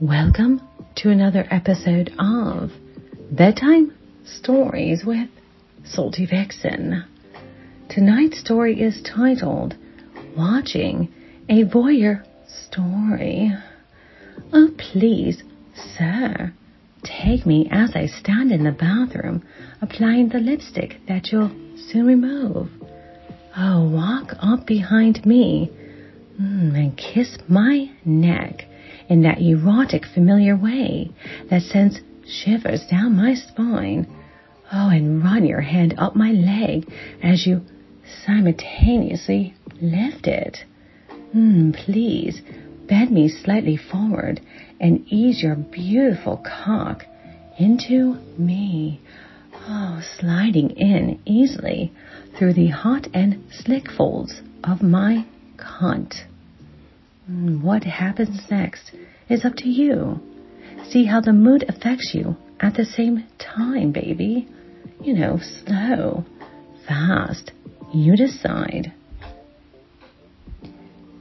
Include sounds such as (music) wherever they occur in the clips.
Welcome to another episode of Bedtime Stories with Salty Vixen. Tonight's story is titled Watching a Voyeur Story. Oh, please, sir, take me as I stand in the bathroom applying the lipstick that you'll soon remove. Oh, walk up behind me mm, and kiss my neck in that erotic, familiar way that sends shivers down my spine. Oh, and run your hand up my leg as you simultaneously lift it. Mm, please bend me slightly forward and ease your beautiful cock into me. Oh, sliding in easily through the hot and slick folds of my cunt. What happens next is up to you. See how the mood affects you at the same time, baby. You know, slow, fast. You decide.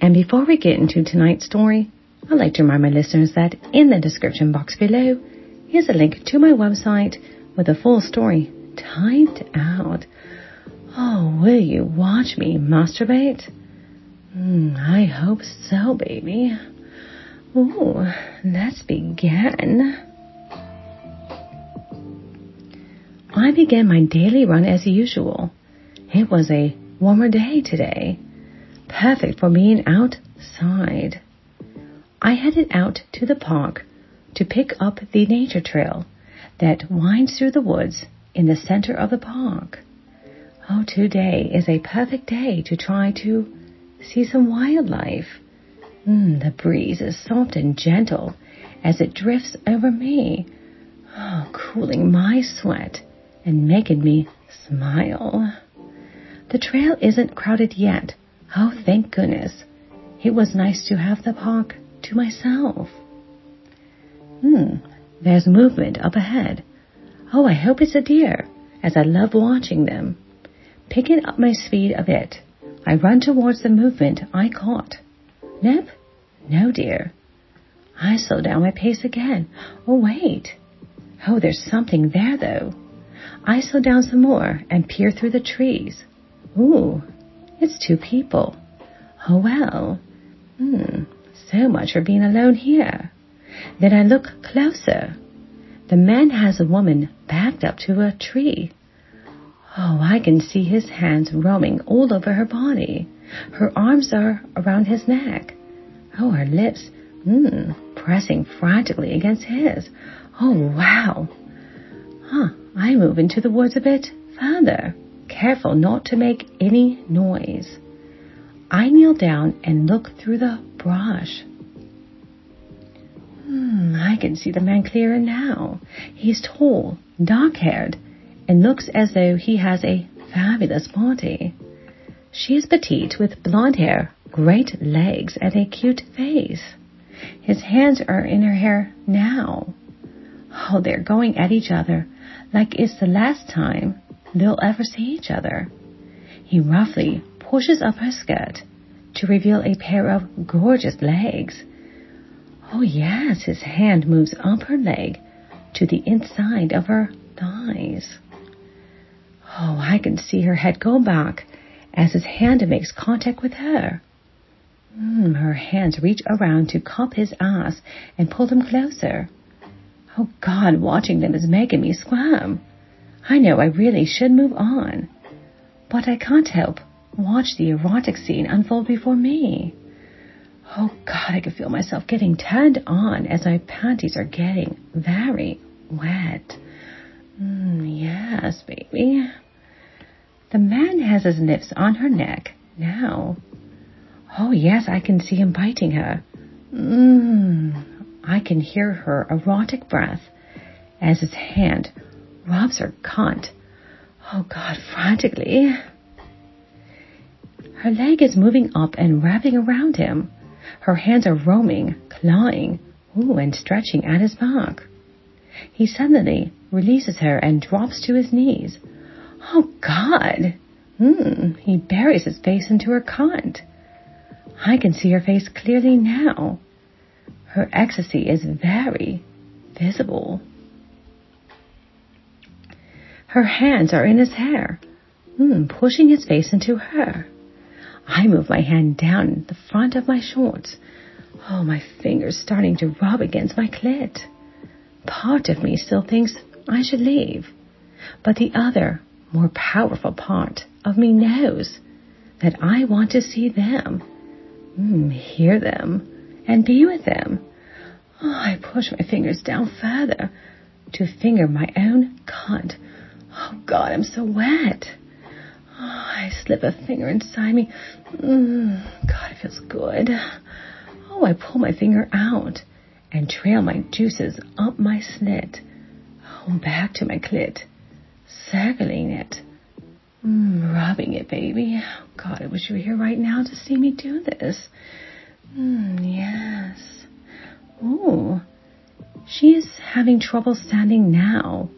And before we get into tonight's story, I'd like to remind my listeners that in the description box below is a link to my website with a full story typed out. Oh, will you watch me masturbate? Mm, I hope so, baby. Ooh, let's begin. I began my daily run as usual. It was a warmer day today, perfect for being outside. I headed out to the park to pick up the nature trail that winds through the woods in the center of the park. Oh, today is a perfect day to try to see some wildlife. Mm, the breeze is soft and gentle as it drifts over me, oh, cooling my sweat and making me smile. The trail isn't crowded yet. Oh, thank goodness. It was nice to have the park to myself. Hmm, there's movement up ahead. Oh, I hope it's a deer, as I love watching them. Picking up my speed a bit, I run towards the movement I caught. Nip? No, deer. I slow down my pace again. Oh, wait. Oh, there's something there, though. I slow down some more and peer through the trees. Ooh, it's two people. Oh, well. Hmm, so much for being alone here. Then I look closer. The man has a woman backed up to a tree. Oh, I can see his hands roaming all over her body. Her arms are around his neck. Oh, her lips, mmm, pressing frantically against his. Oh, wow. Huh, I move into the woods a bit further, careful not to make any noise. I kneel down and look through the brush. Hmm, I can see the man clearer now. He's tall, dark haired, and looks as though he has a fabulous body. She is petite with blonde hair great legs and a cute face. His hands are in her hair now. Oh, they're going at each other like it's the last time they'll ever see each other. He roughly pushes up her skirt to reveal a pair of gorgeous legs. Oh, yes, his hand moves up her leg to the inside of her thighs. Oh, I can see her head go back as his hand makes contact with her. Mm, her hands reach around to cup his ass and pull him closer. Oh God, watching them is making me squirm. I know I really should move on, but I can't help watch the erotic scene unfold before me. Oh God, I can feel myself getting turned on as my panties are getting very wet. Mm, yes, baby. The man has his lips on her neck now. Oh, yes, I can see him biting her. Mmm. I can hear her erotic breath as his hand rubs her cunt. Oh, God, frantically. Her leg is moving up and wrapping around him. Her hands are roaming, clawing, ooh, and stretching at his back. He suddenly releases her and drops to his knees. Oh, God! Hmm, he buries his face into her cunt. I can see her face clearly now. Her ecstasy is very visible. Her hands are in his hair, mm, pushing his face into her. I move my hand down the front of my shorts. Oh, my fingers starting to rub against my clit. Part of me still thinks I should leave, but the other, more powerful part of me knows that I want to see them, mm, hear them, and be with them. Oh, I push my fingers down further to finger my own cunt Oh, God, I'm so wet. Oh, I slip a finger inside me. Mm, God, it feels good. Oh, I pull my finger out and trail my juices up my slit. Oh, back to my clit, circling it. Mm, rubbing it, baby. Oh, God, I wish you were here right now to see me do this. Mm, yes. Oh, she is having trouble standing now.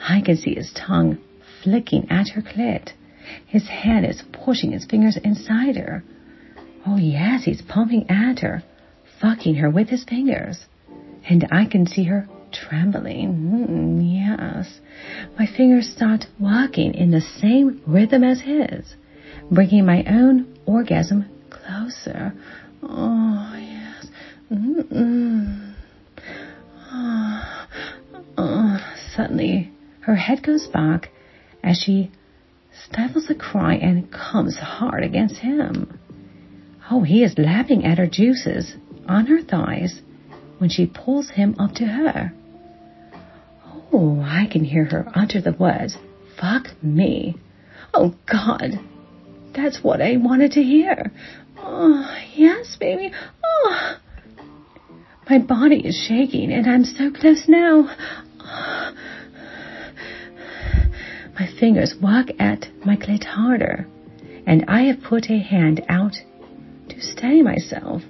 I can see his tongue flicking at her clit. His hand is pushing his fingers inside her. Oh, yes, he's pumping at her, fucking her with his fingers. And I can see her trembling. Mm, yes. My fingers start working in the same rhythm as his, bringing my own orgasm closer. Oh, yes. Mm-mm. Oh, oh. Suddenly, her head goes back as she stifles a cry and comes hard against him. Oh, he is lapping at her juices on her thighs when she pulls him up to her. Oh, I can hear her utter the words, fuck me. Oh, God. That's what I wanted to hear. Oh, yes, baby. Oh. My body is shaking and I'm so close now. Oh. My fingers work at my clit harder, and I have put a hand out to steady myself.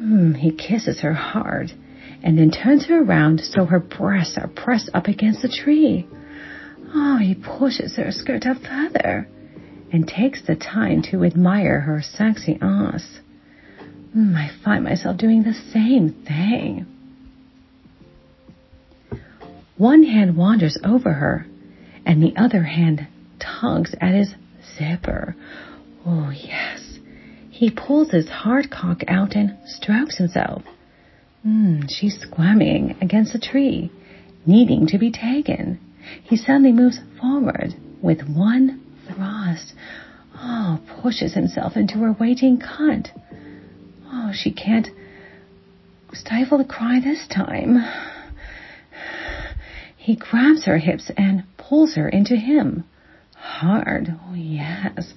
Mm, he kisses her hard and then turns her around so her breasts are pressed up against the tree. Oh, he pushes her skirt up further and takes the time to admire her sexy ass. Mm, I find myself doing the same thing. One hand wanders over her and the other hand tugs at his zipper. Oh, yes. He pulls his hard cock out and strokes himself. Mm, she's squirming against a tree, needing to be taken. He suddenly moves forward with one thrust. Oh, pushes himself into her waiting cunt. Oh, she can't stifle a cry this time. He grabs her hips and pulls her into him. Hard. Oh, yes.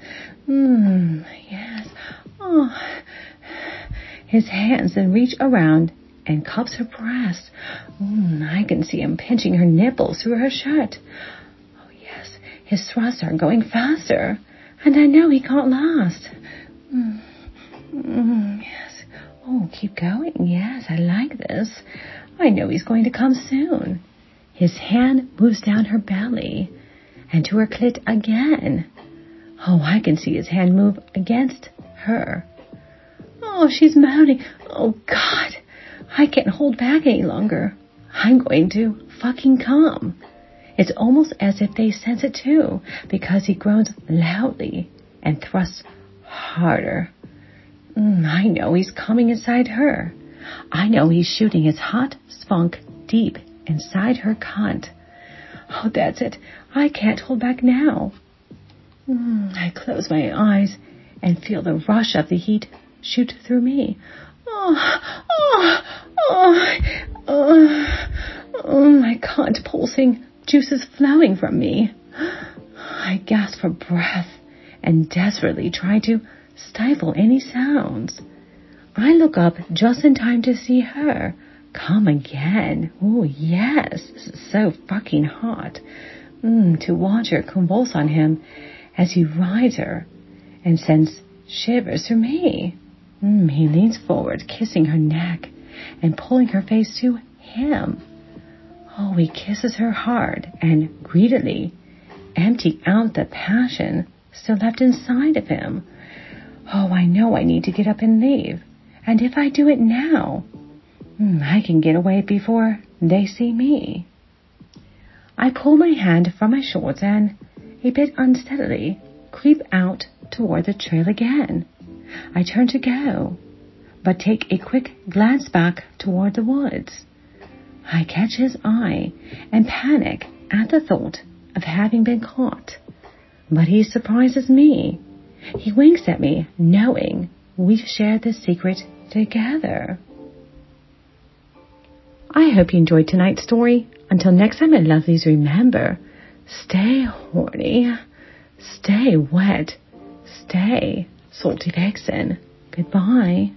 Mmm, yes. (sighs) His hands then reach around and cups her breast. Mm, I can see him pinching her nipples through her shirt. Oh, yes. His thrusts are going faster. And I know he can't last. Mm, mm, yes. Oh, keep going. Yes, I like this. I know he's going to come soon. His hand moves down her belly and to her clit again. Oh, I can see his hand move against her. Oh, she's moaning. Oh, God. I can't hold back any longer. I'm going to fucking come. It's almost as if they sense it too, because he groans loudly and thrusts harder. Mm, I know he's coming inside her. I know he's shooting his hot spunk deep inside her cunt. Oh, that's it. I can't hold back now. Mm, I close my eyes and feel the rush of the heat shoot through me. Oh, oh, oh, oh, oh my cunt pulsing, juices flowing from me. I gasp for breath and desperately try to stifle any sounds. I look up just in time to see her Come again. Oh, yes. This is so fucking hot. Mm, to watch her convulse on him as he rides her and sends shivers through me. Mm, he leans forward, kissing her neck and pulling her face to him. Oh, he kisses her hard and greedily, emptying out the passion still left inside of him. Oh, I know I need to get up and leave. And if I do it now, Hmm, I can get away before they see me. I pull my hand from my shorts and, a bit unsteadily, creep out toward the trail again. I turn to go, but take a quick glance back toward the woods. I catch his eye and panic at the thought of having been caught. But he surprises me. He winks at me, knowing we've shared this secret together. I hope you enjoyed tonight's story. Until next time, my lovelies, remember, stay horny, stay wet, stay salty vixen. Goodbye.